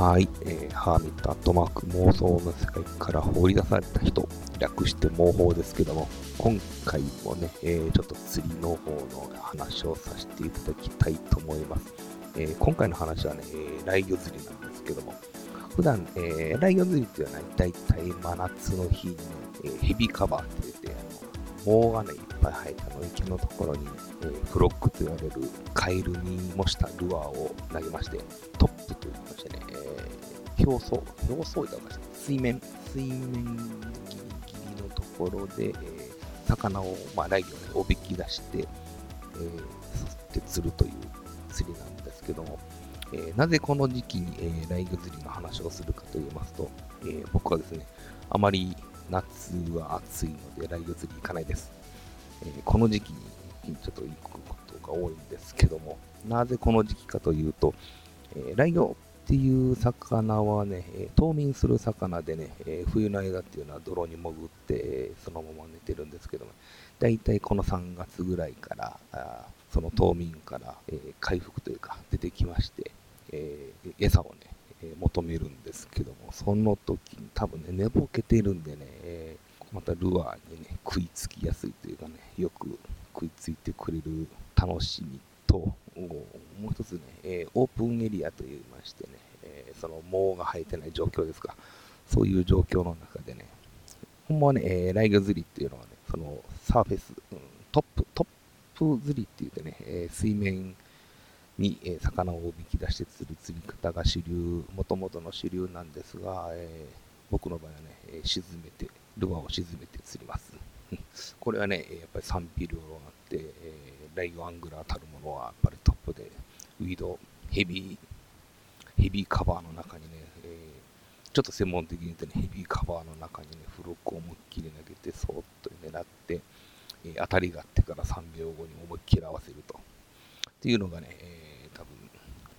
はい、えー、ハーミットアットマーク妄想の世界から放り出された人、略して妄報ですけども、今回もね、えー、ちょっと釣りの方の話をさせていただきたいと思います。えー、今回の話はね、えー、ライギョ釣りなんですけども、普段、えー、ライギョ釣りっていうのは、ね、大体真夏の日に、え、ヘビカバーって言って、藻がね、いっぱい生えたの池のところに、えー、フロックと言われるカエルに模したルアーを投げまして、トップと言いましてね、えー、表層、表層板が水面、水面ギリギリのところで、えー、魚を、まあ、ライギョを、ね、おびき出して、えー、で釣るという釣りなんですけども、えー、なぜこの時期に、えー、ライギョ釣りの話をするかと言いますと、えー、僕はですね、あまり夏は暑いのでライオ釣り行かないです。えー、この時期にちょっと行くことが多いんですけども、なぜこの時期かというと、えー、ライオっていう魚はね、冬眠する魚でね、えー、冬の間っていうのは泥に潜って、そのまま寝てるんですけども、だいたいこの3月ぐらいから、あその冬眠から、え、回復というか出てきまして、え、餌をね、え求めるんですけども、その時に多分ね、寝ぼけてるんでね、え、またルアーにね、食いつきやすいというかね、よく食いついてくれる楽しみと、もう一つね、え、オープンエリアと言いましてね、え、その毛が生えてない状況ですか、そういう状況の中でね、ほんまはね、え、ライガ釣りっていうのはね、そのサーフェス、うん、トップ、トップ釣りって言ってね、え、水面に、え、魚をおびき出して釣る釣り方が主流、もともとの主流なんですが、えー、僕の場合はね、えー、沈めて、ルアーを沈めて釣ります。これはね、やっぱり賛否両論あって、えー、ライオアングラーたるものはやっぱりトップで、ウィード、ヘビー、ヘビーカバーの中にね、えー、ちょっと専門的に言うとね、ヘビーカバーの中にね、フロックを思いっきり投げて、そーっと狙って、えー、当たりがあってから3秒後に思いっきり合わせると。っていうのがね、えラ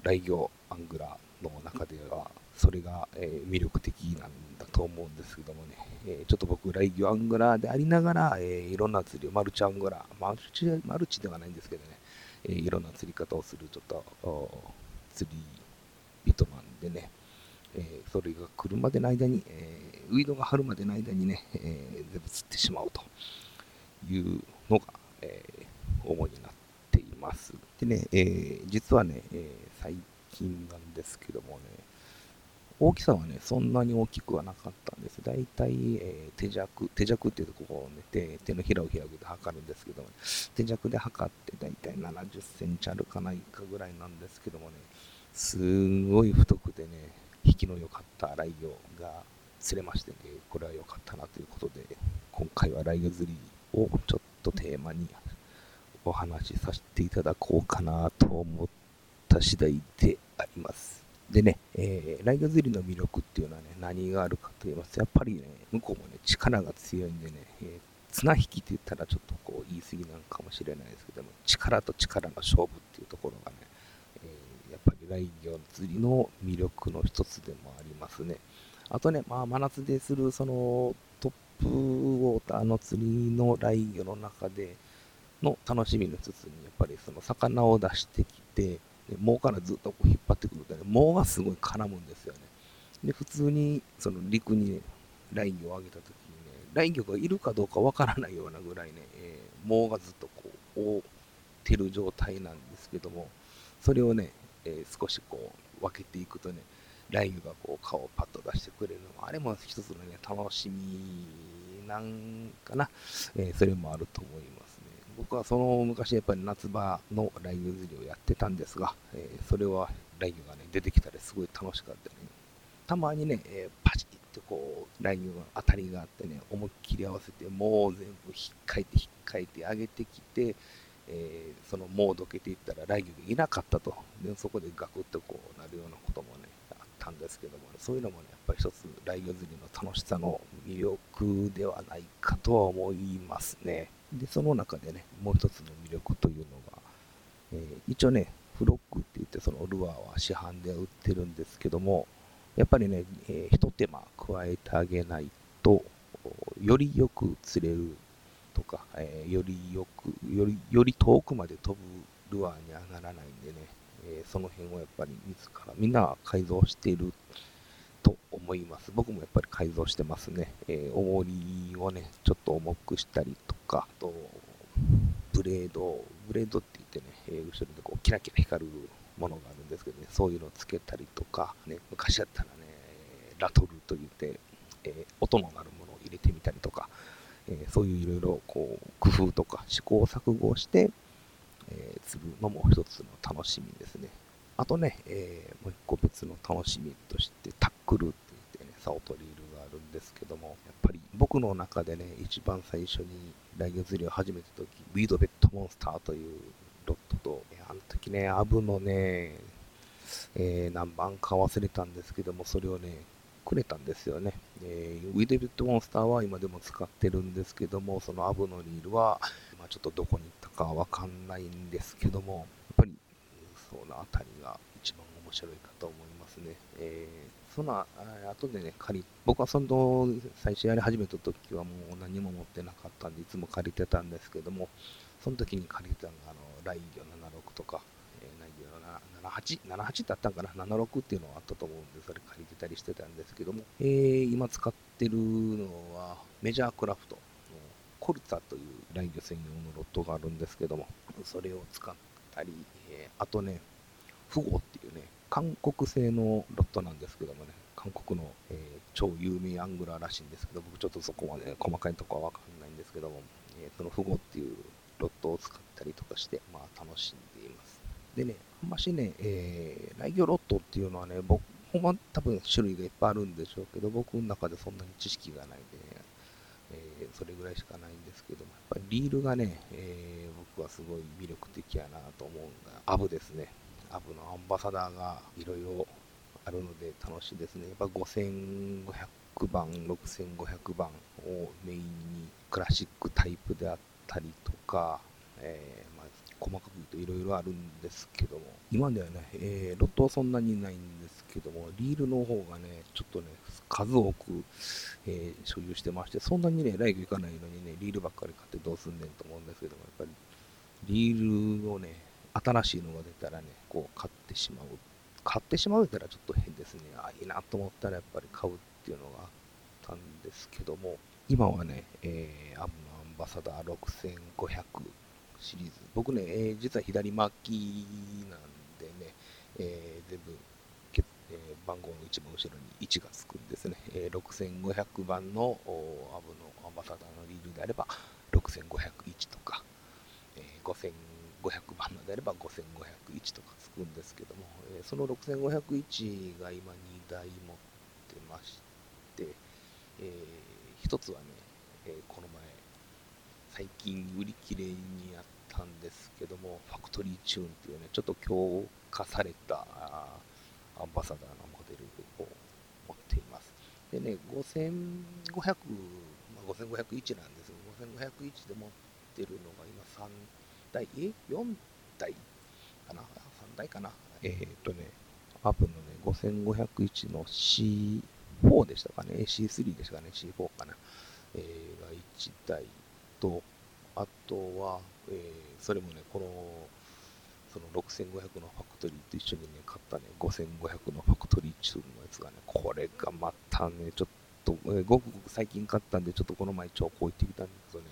イギョアングラーの中では、それが、え、魅力的なんだと思うんですけどもね、え、ちょっと僕、ライギョアングラーでありながら、え、いろんな釣りを、マルチアングラ、マルチマルチではないんですけどね、えいろんな釣り方をする、ちょっと釣り人なんでね、えそれが来るまでの間に、えウィードが張るまでの間にね、え全部釣ってしまうというのが、え主になってます。でね、え実はね、え最近なんですけどもね、大きさはね、そんなに大きくはなかったんです。だいたい、えー、手弱、手弱っていうとここをね、手手のひらを広げて測るんですけども、ね、手弱で測ってだいたい70センチあるかないかぐらいなんですけどもね、すごい太くてね、引きの良かったライオが釣れましてね、これは良かったなということで、今回はライオ釣りをちょっとテーマにお話しさせていただこうかなと思った次第であります。でね、えー、ライガ釣りの魅力っていうのはね、何があるかと言いますと、やっぱりね、向こうもね、力が強いんでね、えー、綱引きって言ったらちょっとこう言い過ぎなのかもしれないですけども、力と力の勝負っていうところがね、えー、やっぱりライギョ釣りの魅力の一つでもありますね。あとね、まあ、真夏でするそのトップウォーターの釣りのライギョの中での楽しみの一つに、やっぱりその魚を出してきて、で毛からずっとこう引っ張ってくるとね、毛がすごい絡むんですよね。で、普通にその陸に、ね、ラインを上げた時にね、ライン魚がいるかどうかわからないようなぐらいね、えー、毛がずっとこう覆ってる状態なんですけども、それをね、えー、少しこう分けていくとね、ラインがこう顔をパッと出してくれるのも、あれも一つのね、楽しみなんかな、えー、それもあると思います。僕はその昔やっぱり夏場のライブ釣りをやってたんですが、えー、それはラインがね、出てきたらすごい楽しかったね。たまにね、えー、パチッとこう、ラインの当たりがあってね、思いっきり合わせて、もう全部引っかいて引っかいて上げてきて、えー、そのもうどけていったらラインがいなかったと。で、そこでガクッとこうなるようなこともね、あったんですけども、ね、そういうのもね、やっぱり一つライオ釣りの楽しさの魅力ではないかとは思いますね。で、その中でね、もう一つの魅力というのが、えー、一応ね、フロックって言って、そのルアーは市販で売ってるんですけども、やっぱりね、えー、一手間加えてあげないと、よりよく釣れるとか、えー、よりよく、より、より遠くまで飛ぶルアーに上がらないんでね、え、その辺をやっぱり自らみんな改造していると思います。僕もやっぱり改造してますね。えー、重りをね、ちょっと重くしたりか、あと、ブレード、ブレードって言ってね、えー、後ろでこうキラキラ光るものがあるんですけどね、そういうのをつけたりとか、ね、昔だったらね、ラトルと言って、えー、音の鳴るものを入れてみたりとか、えそういういろいろこう工夫とか試行錯誤をして、えー、釣るのも一つの楽しみですね。あとね、えー、もう一個別の楽しみとしてタックルって言ってね、サオトリールがあるんですけども、やっぱり僕の中でね、一番最初に来魚釣りを始めた時、ウィードベッドモンスターというロットと、あの時ね、アブのね、えー、何番か忘れたんですけども、それをね、くれたんですよね。えー、ウィデビットモンスターは今でも使ってるんですけども、そのアブのリールは、まあ、ちょっとどこに行ったかわかんないんですけども、やっぱり、そのあたりが一番面白いかと思いますね。えー、その後でね、借り、僕はその最初やり始めた時はもう何も持ってなかったんで、いつも借りてたんですけども、その時に借りてたのが、あの、ライギョ76とか、78、78だったんかな ?76 っていうのはあったと思うんで、それ借りてたりしてたんですけども、えー、今使ってるのはメジャークラフトのコルツァというライギョ専用のロットがあるんですけども、それを使ったり、えー、あとね、フゴっていうね、韓国製のロットなんですけどもね、韓国の、えー、超有名アングラーらしいんですけど、僕ちょっとそこまで細かいとこはわかんないんですけども、えー、そのフゴっていうロットを使ったりとかして、まあ楽しんでいます。でね、あんましね、えー、来魚ロットっていうのはね、僕、ほんま多分種類がいっぱいあるんでしょうけど、僕の中でそんなに知識がないんで、ねえー、それぐらいしかないんですけども、やっぱりリールがね、えー、僕はすごい魅力的やなと思うんが、アブですね。アブのアンバサダーがいろいろあるので楽しいですね。やっぱ5500番、6500番をメインにクラシックタイプであったりとか、えー、まあ、細かく言うといろいろあるんですけども、今ではね、えー、ロットはそんなにないんですけども、リールの方がね、ちょっとね、数多く、えー、所有してまして、そんなにね、ライグいかないのにね、リールばっかり買ってどうすんねんと思うんですけども、やっぱり、リールをね、新しいのが出たらね、こう買ってしまう。買ってしまうたらちょっと変ですね。あ、いいなと思ったらやっぱり買うっていうのがあったんですけども、今はね、えー、アブのアンバサダー6500シリーズ。僕ね、えー、実は左巻きなんでね、えー、全部、えー、番号の一番後ろに1がつくんですね。えー、6500番のアブのアンバサダーのリールであれば6501とか、えー、5500 500番のであれば5501とかつくんですけども、えー、その6501が今2台持ってまして、えー、1つはね、えー、この前、最近売り切れにあったんですけども、ファクトリーチューンっていうね、ちょっと強化されたアンバサダーのモデルを持っています。でね、5500、まあ、5501なんですけど、5501で持ってるのが今3台、え ?4 台？かな ?3 台かな？えー、っとね、アップのね、5501の C4 でしたかね ?C3 でしたかね ?C4 かな？えー、が1台と、あとは、えー、それもね、この、その6500のファクトリーと一緒にね、買ったね、5500のファクトリー中のやつがね、これがまたね、ちょっと、えー、ごくごく最近買ったんで、ちょっとこの前超こう行ってきたんですけどね、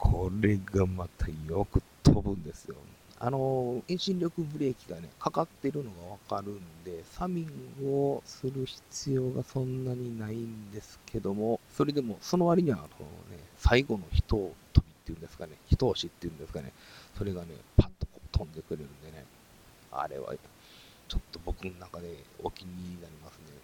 これがまたよく飛ぶんですよ。あの、遠心力ブレーキがね、かかってるのがわかるんで、サミングをする必要がそんなにないんですけども、それでも、その割には、あのね、最後の人飛びっていうんですかね、人押しっていうんですかね、それがね、パッとこう飛んでくれるんでね、あれは、ちょっと僕の中でお気に入りになりますね。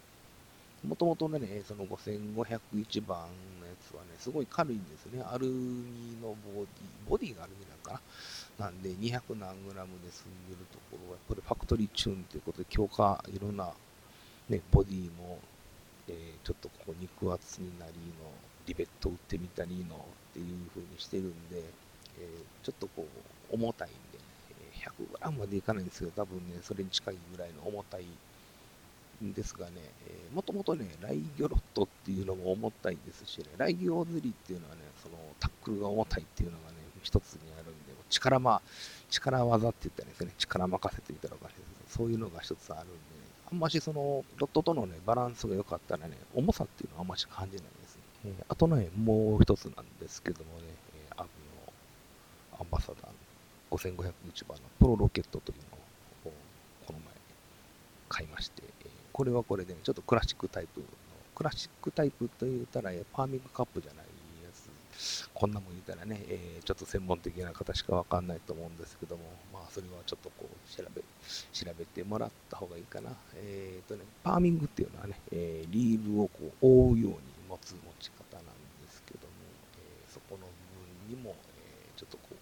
もともとね、その5501番のやつはね、すごい軽いんですね。アルミのボディ、ボディがアルミなんかな。なんで、200何グラムで済んでるところは、これファクトリーチューンということで、強化、いろんな、ね、ボディも、えー、ちょっとここ肉厚になりの、リベット打ってみたりのっていう風にしてるんで、えー、ちょっとこう、重たいんで、え100グラムまでいかないんですけど、多分ね、それに近いぐらいの重たいんですがね、もともとね、ライギョロットっていうのも重たいですしね、ライギョ釣りっていうのはね、そのタックルが重たいっていうのがね、一つにあるんで、力ま、力技って言ったらですね、力任せって言ったらおかしいです、そういうのが一つあるんで、ね、あんましその、ロットとのね、バランスが良かったらね、重さっていうのはあんまし感じないですね。あとね、もう一つなんですけどもね、えー、アブのアンバサダーの5500内番のプロロケットというのを、この前、買いまして、これはこれでね、ちょっとクラシックタイプの、クラシックタイプと言ったら、パーミングカップじゃないやつこんなもん言ったらね、えー、ちょっと専門的な方しかわかんないと思うんですけども、まあ、それはちょっとこう、調べ、調べてもらった方がいいかな。えっ、ー、とね、パーミングっていうのはね、えー、リールをこう、覆うように持つ持ち方なんですけども、えそこの部分にも、えちょっとこ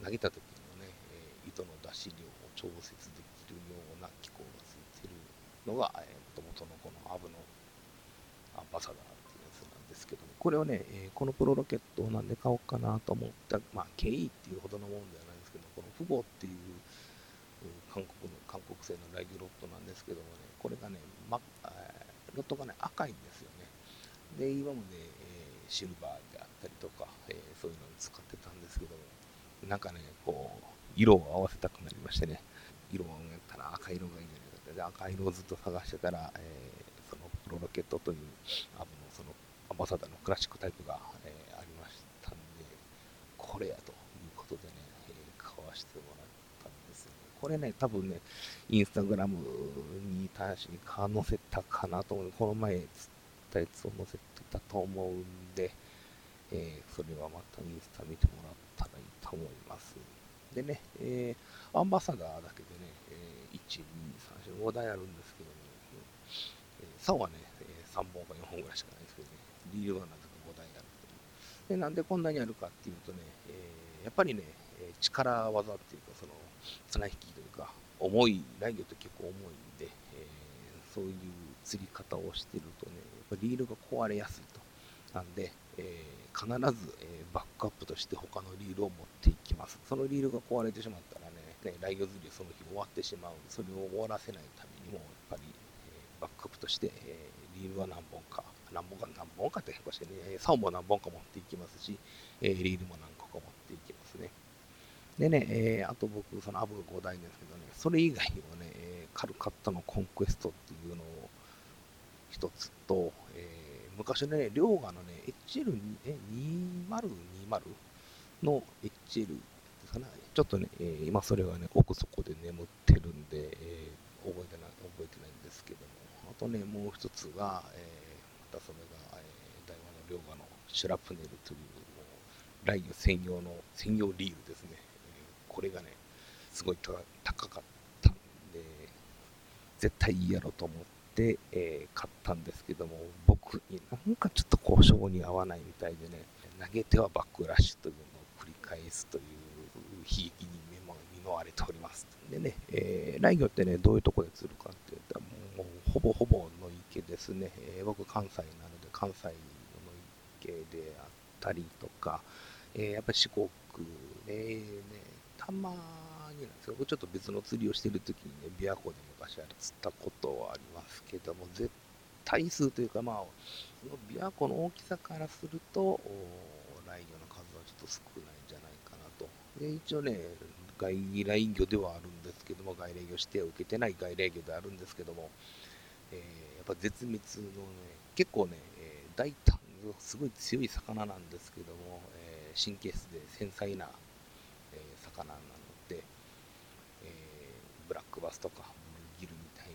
う、投げた時のね、え糸の出し量を調節できるような機構がついてるのが、えー、もともとのこのアブのアンバサダーってやつなんですけども、これをね、えー、このプロロケットをなんで買おうかなと思った、まあ、経緯っていうほどのもんではないんですけど、このフゴっていう韓国の、韓国製のライブロットなんですけどもね、これがね、ま、ロットがね、赤いんですよね。で、今まで、えー、シルバーであったりとか、えー、そういうのに使ってたんですけども、なんかね、こう、色を合わせたくなりましてね、色をやったら赤色がいいんじゃないかって、赤色をずっと探してたら、えー、そのプロロケットというアブのそのアンバサダーのクラシックタイプが、えー、ありましたんで、これやということでね、えー、買わせてもらったんですよね。これね、多分ね、インスタグラムに確か載せたかなと思うこの前釣ったやつを載せてたと思うんで、えー、それはまたインスタ見てもらったらいいと思います。でね、えー、アンバサダーだけでね、えー、1、2、3、4、5台あるんですけどね、えー、竿はね、えー、3本か4本ぐらいしかないですけどね、理由はなぜか5台あると。で、なんでこんなにあるかっていうとね、えー、やっぱりね、力技っていうか、その、綱引きというか、重い、ライギョって結構重いんで、えー、そういう釣り方をしてるとね、やっぱリールが壊れやすいと。なんで、えー、必ず、え、バックアップとして他のリールを持っていきます。そのリールが壊れてしまったらね、ねライギョ釣りその日終わってしまう。それを終わらせないためにも、やっぱり、え、バックアップとして、えリールは何本か何本か、何本かって変更してね、竿も何本か持っていきますし、え、リールも何個か持っていきますね。でね、えー、あと僕、そのアブが5台ですけどね、それ以外にもね、えー、カルカッタのコンクエストっていうのを一つと、えー、昔のね、両側のね、HL2020 の HL ですかね、ちょっとね、えー、今それはね、奥底で眠ってるんで、えー、覚えてない、覚えてないんですけども、あとね、もう一つが、えーたそれが、えー、台湾の両側のシュラプネルという、もう、ライン専用の、専用リールですね。えー、これがね、すごい高かったんで、絶対いいやろと思って、えー、買ったんですけども、僕になんかちょっと交渉に合わないみたいでね、投げてはバックラッシュというのを繰り返すという悲劇に見舞われております。でね、えー、ライギョってね、どういうとこで釣るかって言ったら、もうほぼほぼの池ですね、えー、僕関西なので関西の池であったりとか、えー、やっぱり四国で、ね、たまになんですよ。僕ちょっと別の釣りをしてる時にね、琵琶湖で昔あれ釣ったことはありますけども、絶対数というか、まあ、その琵琶湖の大きさからすると、ライ魚の数はちょっと少ないんじゃないかなと。で、一応ね、外来魚ではあるんですけども、外来魚指定を受けてない外来魚であるんですけども、えー、やっぱ絶滅のね、結構ね、えー、大胆、すごい強い魚なんですけども、えー、神経質で繊細な、えー、魚なので、えー、ブラックバスとかブルギルみたいに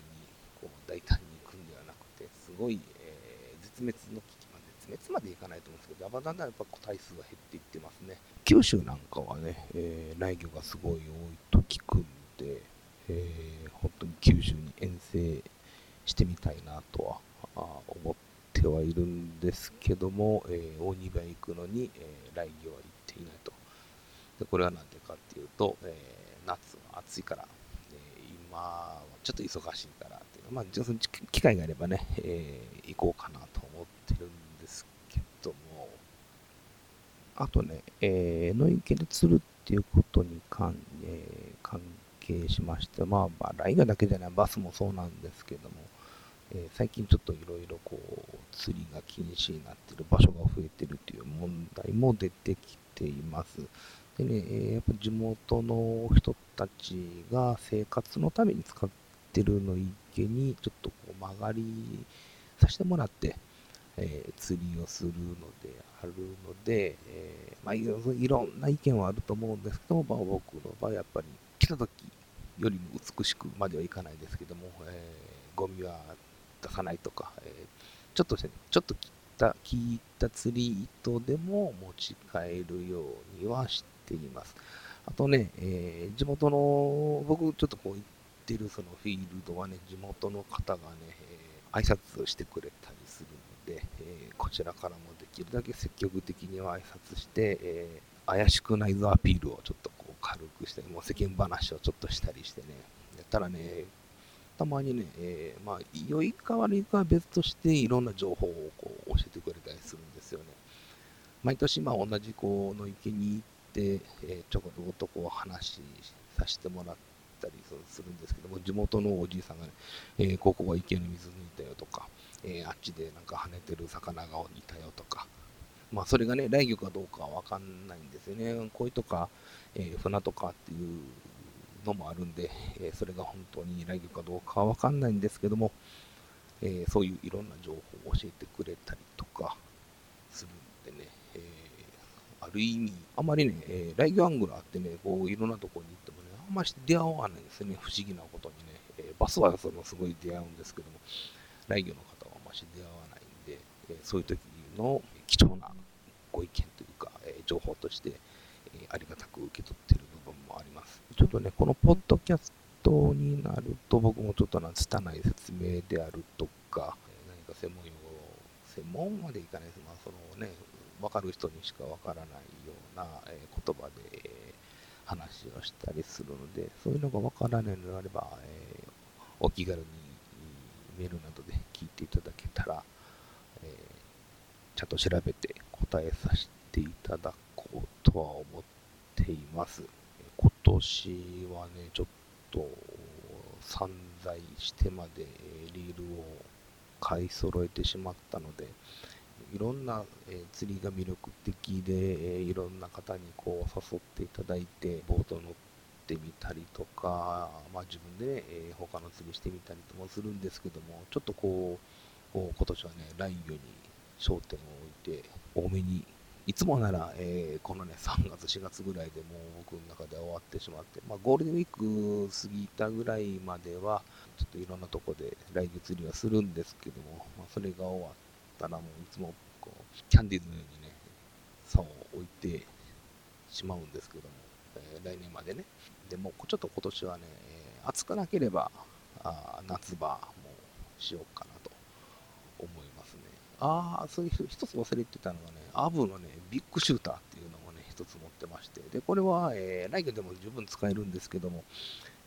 こう大胆に行くんではなくて、すごい、えー、絶滅の危機まで、絶滅までいかないと思うんですけど、だんだんやっぱ個体数が減っていってますね。九州なんかはね、えー、来魚がすごい多いと聞くんで、えー、本当に九州に遠征してみたいなとは思ってはいるんですけども、えー、大庭行くのに、えー、来魚は行っていないと。でこれは何でかっていうと、えー、夏は暑いから、ちょっと忙しいからっていうまあ、その機会があればね、えー、行こうかなと思ってるんですけども、あとね、えー、野池で釣るっていうことに関,、えー、関係しまして、まあ、まあ、ライガだけじゃない、バスもそうなんですけども、え、最近ちょっといろいろこう、釣りが禁止になってる場所が増えてるという問題も出てきています。でね、え、やっぱ地元の人たちが生活のために使ってるの池にちょっとこう曲がりさせてもらって、えー、釣りをするのであるので、えー、まあいろんな意見はあると思うんですけど、まあ、僕の場合やっぱり来た時よりも美しくまではいかないですけども、えー、ゴミは出さないとか、えー、ちょっとね、ちょっと切った、聞いた釣り糸でも持ち帰るようにはしています。あとね、えー、地元の、僕ちょっとこうってるそのフィールドはね、地元の方がね、えー、挨拶をしてくれたりするので、えー、こちらからもできるだけ積極的には挨拶して、えー、怪しくないぞアピールをちょっとこう軽くして、もう世間話をちょっとしたりしてね、やったらね、たまにね、えー、まあ、良いか悪いかは別としていろんな情報をこう教えてくれたりするんですよね。毎年、まあ、同じ子の池に行って、えー、ちょこちょことこう話させてもらったりするんですけども、地元のおじいさんがね、えー、ここは池の水抜いたよとか、えあっちでなんか跳ねてる魚がいたよとか、まあ、それがね、来魚かどうかはわかんないんですよね。鯉とか、え船とかっていうのもあるんで、えそれが本当に来魚かどうかはわかんないんですけども、えそういういろんな情報を教えてくれたりとかするんでね、えある意味、あまりね、え来魚アングラーってね、こういろんなところに行っても、まり出会わないですね、不思議なことにね。えバスはそのすごい出会うんですけども、来魚の方はあまし出会わないんで、えそういう時の貴重なご意見というか、え情報として、えありがたく受け取っている部分もあります。ちょっとね、このポッドキャストになると、僕もちょっとな拙い説明であるとか、何か専門用語、専門までいかないです。まあ、そのね、わかる人にしかわからないような、え言葉で、話をしたりするので、そういうのがわからないのであれば、えお気軽にメールなどで 聞いていただけたら、えちゃんと調べて答えさせていただこうとは思っています。今年はね、ちょっと散財してまでリールを買い揃えてしまったので、いろんな、え釣りが魅力的で、えいろんな方にこう誘っていただいて、ボート乗ってみたりとか、まあ、自分で、ね、え他の釣りしてみたりともするんですけども、ちょっとこう、こう今年はね、ライン魚に焦点を置いて、多めに、いつもなら、えー、このね、3月、4月ぐらいでもう僕の中で終わってしまって、まあ、ゴールデンウィーク過ぎたぐらいまでは、ちょっといろんなとこで来月釣りはするんですけども、まあ、それが終わっったらもういつもこう、キャンディーズのようにね、竿を置いてしまうんですけども、えー、来年までね。でも、ちょっと今年はね、暑くなければ、あ夏場もしようかなと思いますね。ああ、そういう一つ忘れてたのがね、アブのね、ビッグシューターっていうのもね、一つ持ってまして、で、これは、えー、来月でも十分使えるんですけども、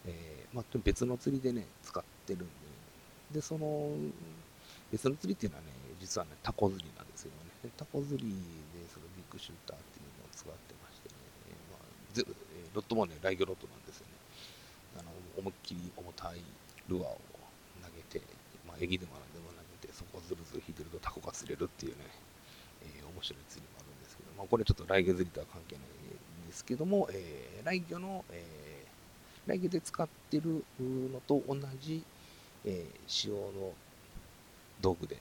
えー、まあ、別の釣りでね、使ってるんで、で、その、別の釣りっていうのはね、実はね、タコ釣りなんですよね。タコ釣りで、そのビッグシューターっていうのを使ってましてね、まあ、ぜロットもね、ライギョロットなんですよね。あの、思いっきり重たいルアーを投げて、まあ、エギでもなんでも投げて、そこをずるずる引いてるとタコが釣れるっていうね、えー、面白い釣りもあるんですけど、まあ、これちょっと来魚釣りとは関係ないんですけども、えー、来魚の、えー、来魚で使ってるのと同じ、えー、仕様の道具で、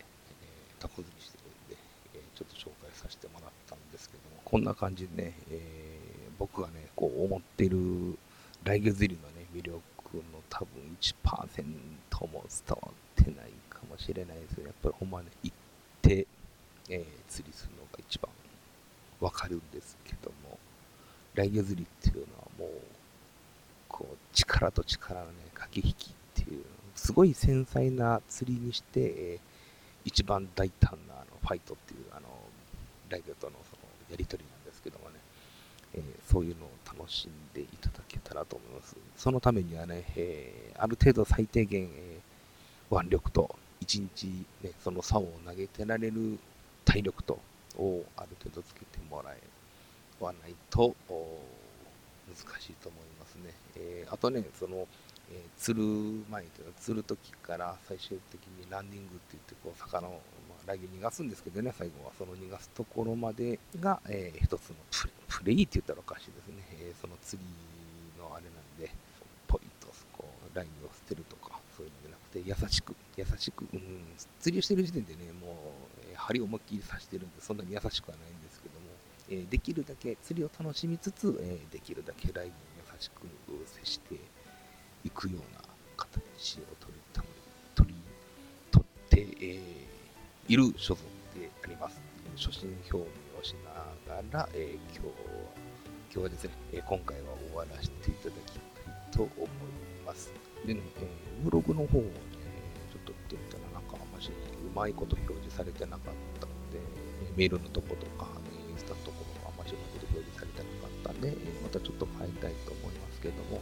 タコ釣りしてるんで、えー、ちょっと紹介させてもらったんですけども、こんな感じでね、えー、僕がね、こう思ってる来魚釣りのね、魅力の多分1%も伝わってないかもしれないですけど、やっぱりほんまね、行って、えー、釣りするのが一番わかるんですけども、来魚釣りっていうのはもう、こう、力と力のね、駆け引きっていう、すごい繊細な釣りにして、えー、一番大胆なあのファイトっていう、あの、来魚とのそのやりとりなんですけどもね、えー、そういうのを楽しんでいただけたらと思います。そのためにはね、えー、ある程度最低限、えー、腕力と、1日、ね、その竿を投げてられる体力と、をある程度つけてもらえはないと、難しいと思いますね。えー、あとね、その、えー、釣る前というか、釣る時から最終的にランディングって言って、こう、魚を、まあ、ラギ逃がすんですけどね、最後は。その逃がすところまでが、えー、一つのプレプレイって言ったらおかしいですね。えー、その釣りのあれなんで、ポイとこうラインを捨てるとか、そういうのじゃなくて、優しく、優しく、うん、釣りをしてる時点でね、もう、えー、針を思いっきり刺してるんで、そんなに優しくはないんですけども、え、できるだけ釣りを楽しみつつ、え、できるだけラインに優しく接していくような形を取るため取り取って、えー、いる所存であります。初心表明をしながら、えー、今日今日はですね、えー、今回は終わらせていただきたいと思います。でね、えー、ブログの方をね、ちょっと見てみたらなんかあんましうまいこと表示されてなかったので、メールのとことか、インスタのところがあんましうまいこと表示されてなかったんで、またちょっと変えたいと思いますけども、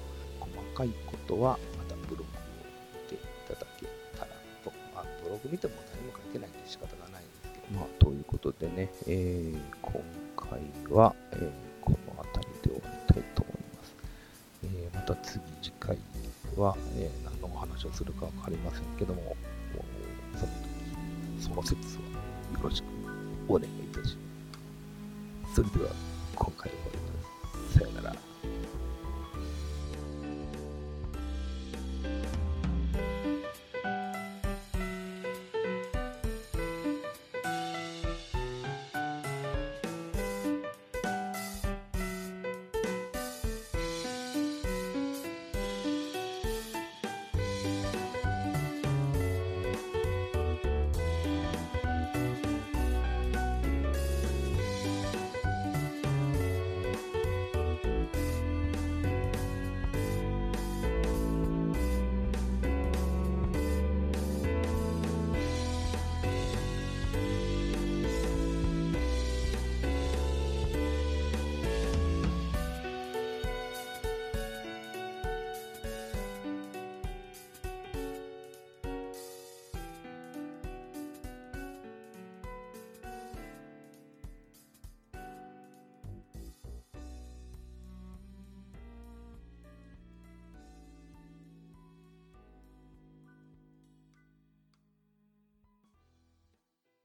細かいことはまたブログを見ていただけたらと。まあ、ブログ見ても何も書いてないんで仕方がないんですけど、まあ、ということでね、えー、今回は、えー、この辺りで終わりたいと思います。えー、また次、次回は、えー、何のお話をするかわかりませんけども、その時、その説はよろしくお願いいたします。それでは、今回は